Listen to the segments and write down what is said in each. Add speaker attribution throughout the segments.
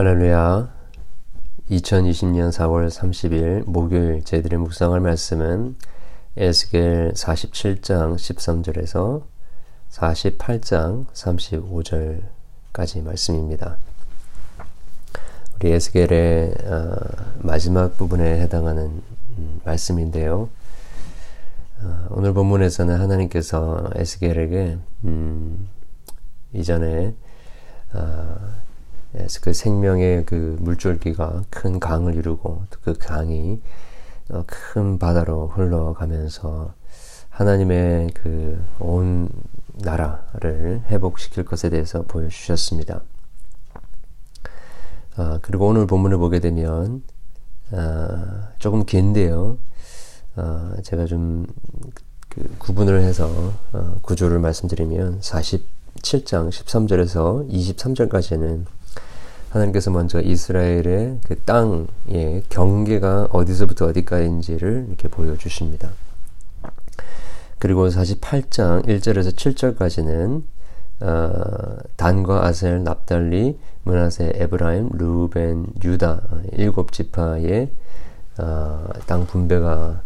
Speaker 1: 할렐루야. 2020년 4월 30일 목요일 저희들의 묵상할 말씀은 에스겔 47장 13절에서 48장 35절까지 말씀입니다. 우리 에스겔의 어, 마지막 부분에 해당하는 음, 말씀인데요. 어, 오늘 본문에서는 하나님께서 에스겔에게 음, 이전에 어, 그 생명의 그 물줄기가 큰 강을 이루고 그 강이 어, 큰 바다로 흘러가면서 하나님의 그 온 나라를 회복시킬 것에 대해서 보여주셨습니다. 아, 그리고 오늘 본문을 보게 되면 아, 조금 긴데요. 아, 제가 좀 그 구분을 해서 어, 구조를 말씀드리면 47장 13절에서 23절까지는 하나님께서 먼저 이스라엘의 그 땅의 경계가 어디서부터 어디까지인지를 이렇게 보여주십니다. 그리고 48장 1절에서 7절까지는 어, 단과 아셀, 납달리, 문하세, 에브라임, 루벤, 유다 일곱 지파의 어, 땅 분배가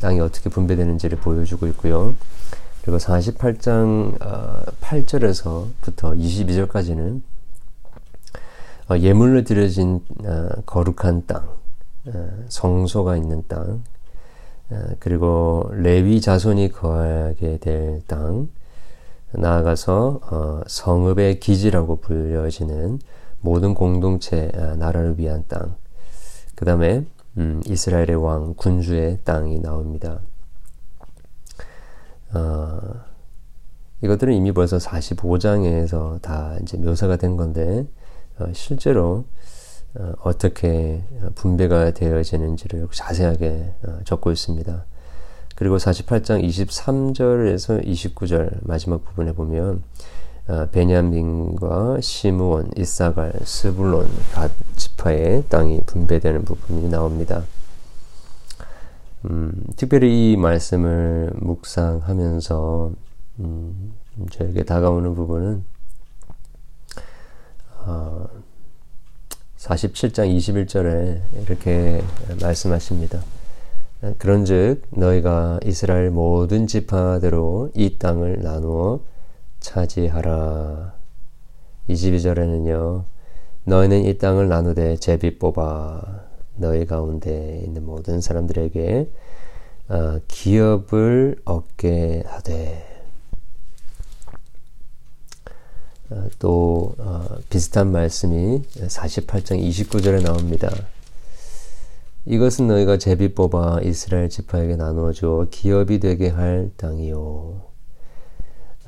Speaker 1: 땅이 어떻게 분배되는지를 보여주고 있고요. 그리고 48장 어, 8절에서부터 22절까지는 어, 예물로 드려진 어, 거룩한 땅, 어, 성소가 있는 땅, 그리고 레위 자손이 거하게 될 땅, 나아가서 성읍의 기지라고 불려지는 모든 공동체 나라를 위한 땅, 그 다음에 음, 이스라엘의 왕 군주의 땅이 나옵니다. 어, 이것들은 이미 벌써 45장에서 다 이제 묘사가 된 건데 어, 실제로 어, 떻게 분배가 되어지는지를 자세하게 어, 적고 있습니다. 그리고 48장 23절에서 29절 마지막 부분에 보면 베냐민과 시므온, 이사갈, 스불론 각 지파의 땅이 분배되는 부분이 나옵니다. 음, 특별히 이 말씀을 묵상하면서 음, 저에게 다가오는 부분은 어, 47장 21절에 이렇게 말씀하십니다. 그런즉 너희가 이스라엘 모든 지파대로 이 땅을 나누어 차지하라. 22절에는요. 너희는 이 땅을 나누되 제비 뽑아 너희 가운데 있는 모든 사람들에게 어, 기업을 얻게 하되 어, 또 어, 비슷한 말씀이 48장 29절에 나옵니다. 이것은 너희가 제비 뽑아 이스라엘 지파에게 나누어 주어 기업이 되게 할 땅이요.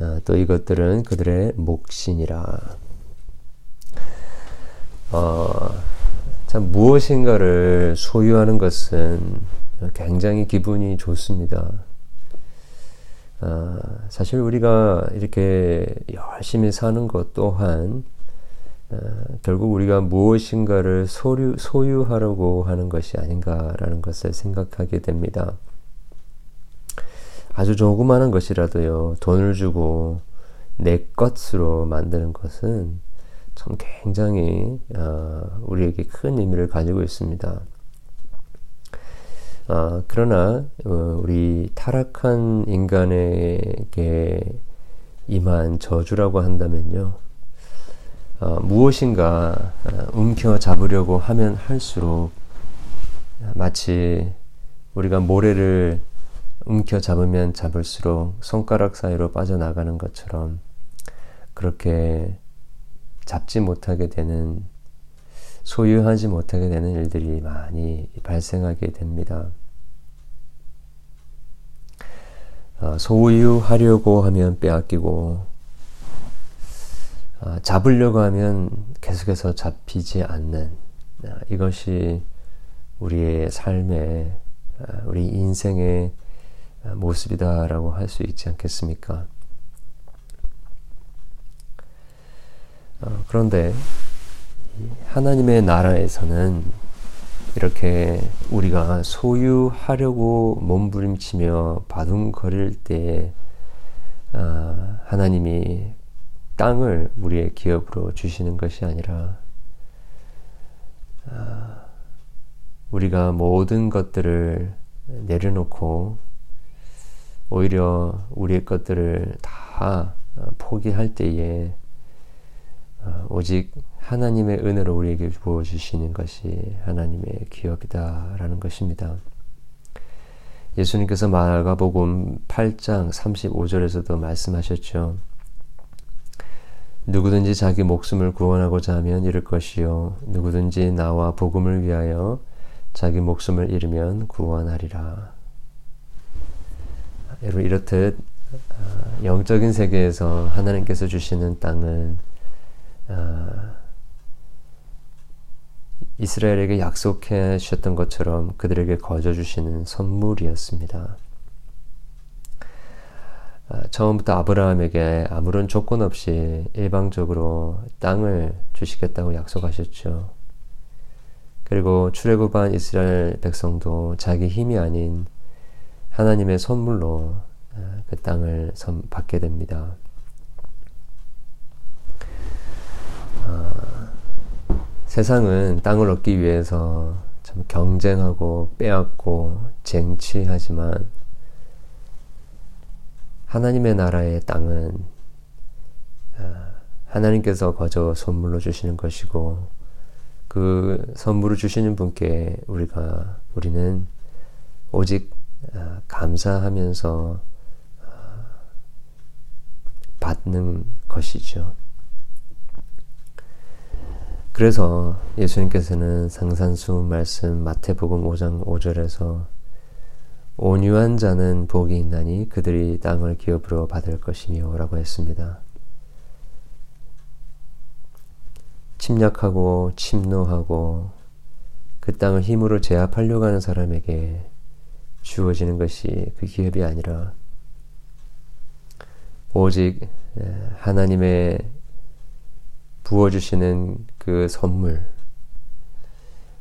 Speaker 1: 어, 또 이것들은 그들의 몫이니라. 어, 참 무엇인가를 소유하는 것은 굉장히 기분이 좋습니다. 아, 사실 우리가 이렇게 열심히 사는 것 또한 아, 결국 우리가 무엇인가를 소유, 소유하려고 하는 것이 아닌가라는 것을 생각하게 됩니다. 아주 조그마한 것이라도요, 돈을 주고 내 것으로 만드는 것은 참 굉장히 어, 우리에게 큰 의미를 가지고 있습니다. 어, 그러나 어, 우리 타락한 인간에게 임한 저주라고 한다면요. 어, 무엇인가 어, 움켜 잡으려고 하면 할수록 마치 우리가 모래를 움켜 잡으면 잡을수록 손가락 사이로 빠져나가는 것처럼 그렇게 잡지 못하게 되는 소유하지 못하게 되는 일들이 많이 발생하게 됩니다. 어, 소유하려고 하면 빼앗기고 어, 잡으려고 하면 계속해서 잡히지 않는 어, 이것이 우리의 삶의 우리 인생의 모습이다라고 할 수 있지 않겠습니까? 그런데 하나님의 나라에서는 이렇게 우리가 소유하려고 몸부림치며 바둥거릴 때 아, 하나님이 땅을 우리의 기업으로 주시는 것이 아니라 아, 우리가 모든 것들을 내려놓고 오히려 우리의 것들을 다 포기할 때에 어, 오직 하나님의 은혜로 우리에게 부어주시는 것이 하나님의 기억이다라는 것입니다. 예수님께서 마가복음 8장 35절에서도 말씀하셨죠. 누구든지 자기 목숨을 구원하고자 하면 잃을 것이요 누구든지 나와 복음을 위하여 자기 목숨을 잃으면 구원하리라. 여러분 이렇듯 어, 영적인 세계에서 하나님께서 주시는 땅은 어, 이스라엘에게 약속해 주셨던 것처럼 그들에게 거저 주시는 선물이었습니다. 어, 처음부터 아브라함에게 아무런 조건 없이 일방적으로 땅을 주시겠다고 약속하셨죠. 그리고 출애굽한 이스라엘 백성도 자기 힘이 아닌 하나님의 선물로 어, 그 땅을 받게 됩니다. 어, 세상은 땅을 얻기 위해서 참 경쟁하고 빼앗고 쟁취하지만 하나님의 나라의 땅은 어, 하나님께서 거저 선물로 주시는 것이고 그 선물을 주시는 분께 우리가 우리는 오직 어, 감사하면서 어, 받는 것이죠. 그래서 예수님께서는 상산수 말씀 마태복음 5장 5절에서 온유한 자는 복이 있나니 그들이 땅을 기업으로 받을 것이며 라고 했습니다. 침략하고 침노하고 그 땅을 힘으로 제압하려고 하는 사람에게 주어지는 것이 그 기업이 아니라 오직 하나님의 부어주시는 그 선물,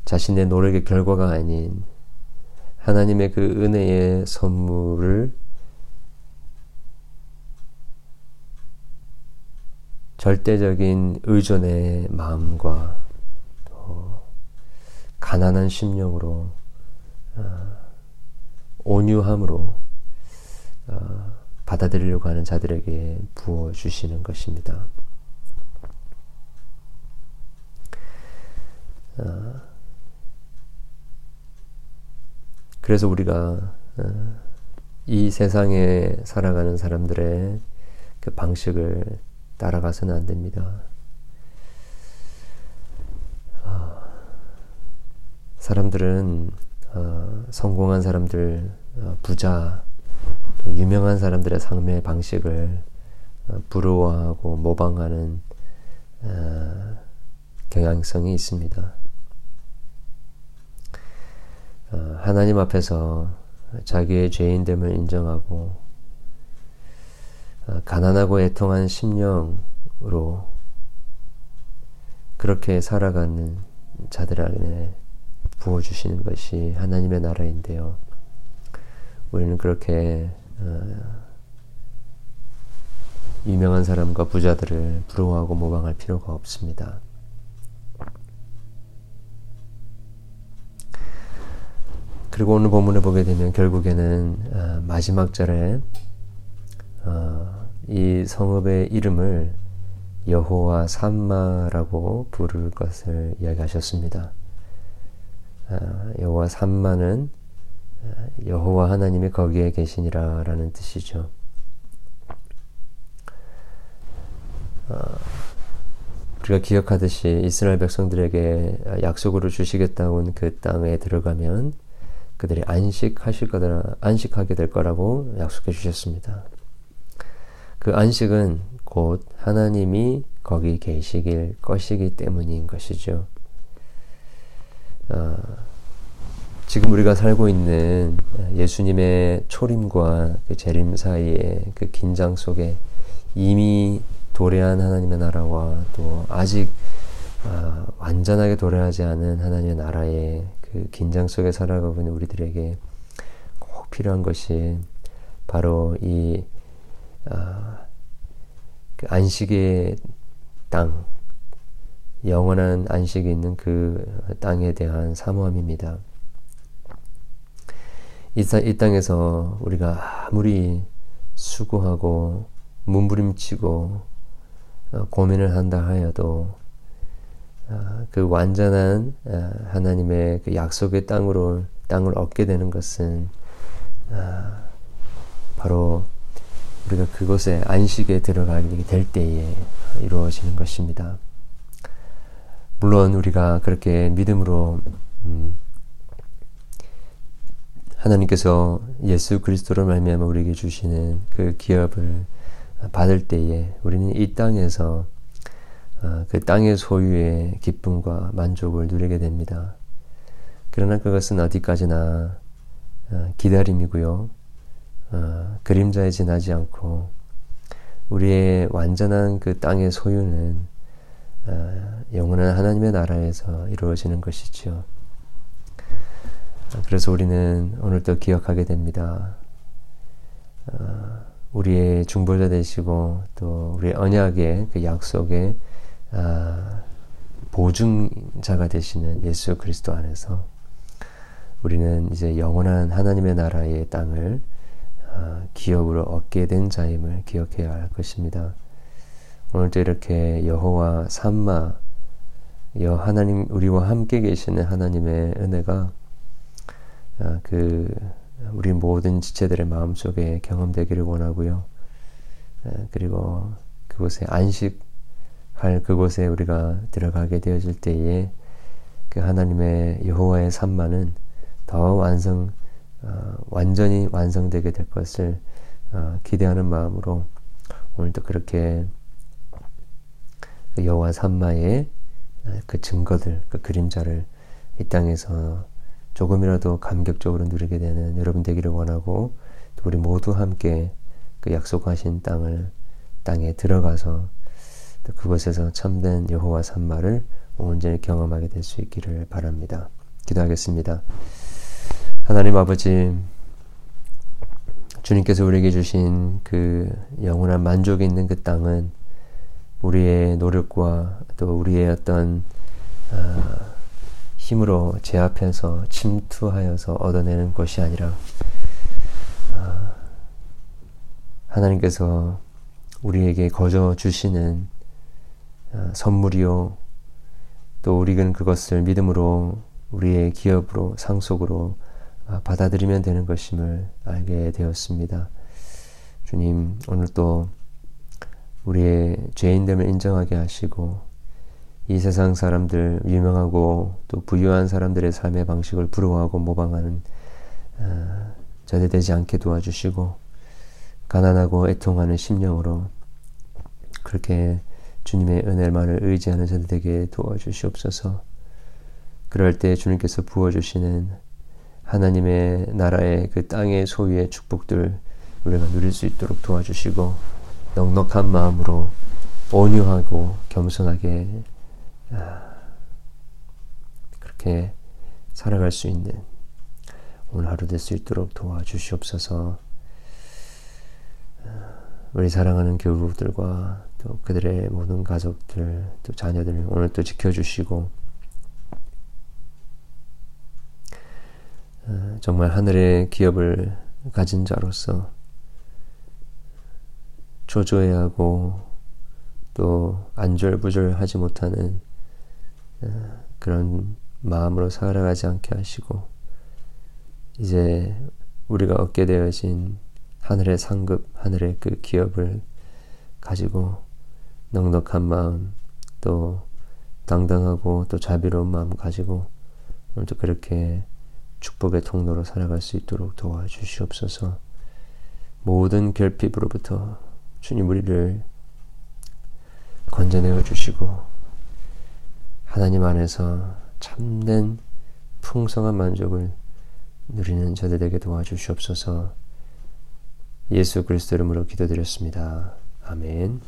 Speaker 1: 자신의 노력의 결과가 아닌 하나님의 그 은혜의 선물을 절대적인 의존의 마음과 또 가난한 심령으로 어, 온유함으로 어, 받아들이려고 하는 자들에게 부어 주시는 것입니다. 그래서 우리가 어, 이 세상에 살아가는 사람들의 그 방식을 따라가서는 안 됩니다. 어, 사람들은 어, 성공한 사람들, 어, 부자, 유명한 사람들의 삶의 방식을 어, 부러워하고 모방하는 어, 경향성이 있습니다. 어, 하나님 앞에서 자기의 죄인됨을 인정하고 가난하고 애통한 심령으로 그렇게 살아가는 자들 안에 부어주시는 것이 하나님의 나라인데요. 우리는 그렇게 어, 유명한 사람과 부자들을 부러워하고 모방할 필요가 없습니다. 그리고 오늘 본문에 보게 되면 결국에는 어, 마지막 절에 어, 이 성읍의 이름을 여호와 산마라고 부를 것을 이야기하셨습니다. 아, 여호와 산마는 아, 여호와 하나님이 거기에 계시니라라는 뜻이죠. 아, 우리가 기억하듯이 이스라엘 백성들에게 약속으로 주시겠다온 그 땅에 들어가면 그들이 안식하실 거다, 안식하게 될 거라고 약속해 주셨습니다. 그 안식은 곧 하나님이 거기 계시길 것이기 때문인 것이죠. 어, 지금 우리가 살고 있는 예수님의 초림과 그 재림 사이의 그 긴장 속에 이미 도래한 하나님의 나라와 또 아직 어, 완전하게 도래하지 않은 하나님의 나라의 그 긴장 속에 살아가고 있는 우리들에게 꼭 필요한 것이 바로 이 어, 그 안식의 땅, 영원한 안식이 있는 그 땅에 대한 사모함입니다. 이, 이 땅에서 우리가 아무리 수고하고 몸부림치고 어, 고민을 한다 하여도 어, 그 완전한 어, 하나님의 그 약속의 땅으로 땅을 얻게 되는 것은 바로 우리가 그곳에 안식에 들어가게 될 때에 이루어지는 것입니다. 물론 우리가 그렇게 믿음으로 음, 하나님께서 예수 그리스도로 말미암아 우리에게 주시는 그 기업을 받을 때에 우리는 이 땅에서 어, 그 땅의 소유의 기쁨과 만족을 누리게 됩니다. 그러나 그것은 어디까지나 어, 기다림이고요. 어, 그림자에 지나지 않고 우리의 완전한 그 땅의 소유는 영원한 하나님의 나라에서 이루어지는 것이지요. 그래서 우리는 오늘도 기억하게 됩니다. 우리의 중보자 되시고 또 우리의 언약의 그 약속의 아, 보증자가 되시는 예수 그리스도 안에서 우리는 이제 영원한 하나님의 나라의 땅을 아, 기업으로 얻게 된 자임을 기억해야 할 것입니다. 오늘도 이렇게 여호와 삼마 여 하나님 우리와 함께 계시는 하나님의 은혜가 아, 그 우리 모든 지체들의 마음속에 경험되기를 원하고요. 그리고 그곳에 안식 할 그곳에 우리가 들어가게 되어질 때에 그 하나님의 여호와의 산만은 더 완성 어, 완전히 완성되게 될 것을 어, 기대하는 마음으로 오늘도 그렇게 그 여호와 산마의 그 증거들, 그 그림자를 이 땅에서 조금이라도 감격적으로 누리게 되는 여러분 되기를 원하고 또 우리 모두 함께 그 약속하신 땅을 땅에 들어가서 또 그곳에서 참된 여호와 산마를 온전히 경험하게 될 수 있기를 바랍니다. 기도하겠습니다. 하나님 아버지 주님께서 우리에게 주신 그 영원한 만족이 있는 그 땅은 우리의 노력과 또 우리의 어떤 어, 힘으로 제압해서 침투하여서 얻어내는 것이 아니라 아, 하나님께서 우리에게 거저 주시는 아, 선물이요 또 우리는 그것을 믿음으로 우리의 기업으로 상속으로 아, 받아들이면 되는 것임을 알게 되었습니다. 주님 오늘 또 우리의 죄인됨을 인정하게 하시고 이 세상 사람들 유명하고 또 부유한 사람들의 삶의 방식을 부러워하고 모방하는 어, 저대되지 않게 도와주시고 가난하고 애통하는 심령으로 그렇게 주님의 은혜만을 의지하는 저들에게 도와주시옵소서. 그럴 때 주님께서 부어주시는 하나님의 나라의 그 땅의 소유의 축복들 우리가 누릴 수 있도록 도와주시고 넉넉한 마음으로 온유하고 겸손하게 아, 그렇게 살아갈 수 있는 오늘 하루 될 수 있도록 도와주시옵소서. 아, 우리 사랑하는 교우들과 또 그들의 모든 가족들, 또 자녀들 오늘 또 지켜주시고 아, 정말 하늘의 기업을 가진 자로서 조조해 하고 또 안절부절하지 못하는 그런 마음으로 살아가지 않게 하시고 이제 우리가 얻게 되어진 하늘의 상급, 하늘의 그 기업을 가지고 넉넉한 마음, 또 당당하고 또 자비로운 마음 가지고 오늘도 그렇게 축복의 통로로 살아갈 수 있도록 도와주시옵소서. 모든 결핍으로부터 주님 우리를 건져내어 주시고 하나님 안에서 참된 풍성한 만족을 누리는 저들 에게 도와주시옵소서 예수 그리스도 이름으로 기도드렸습니다. 아멘.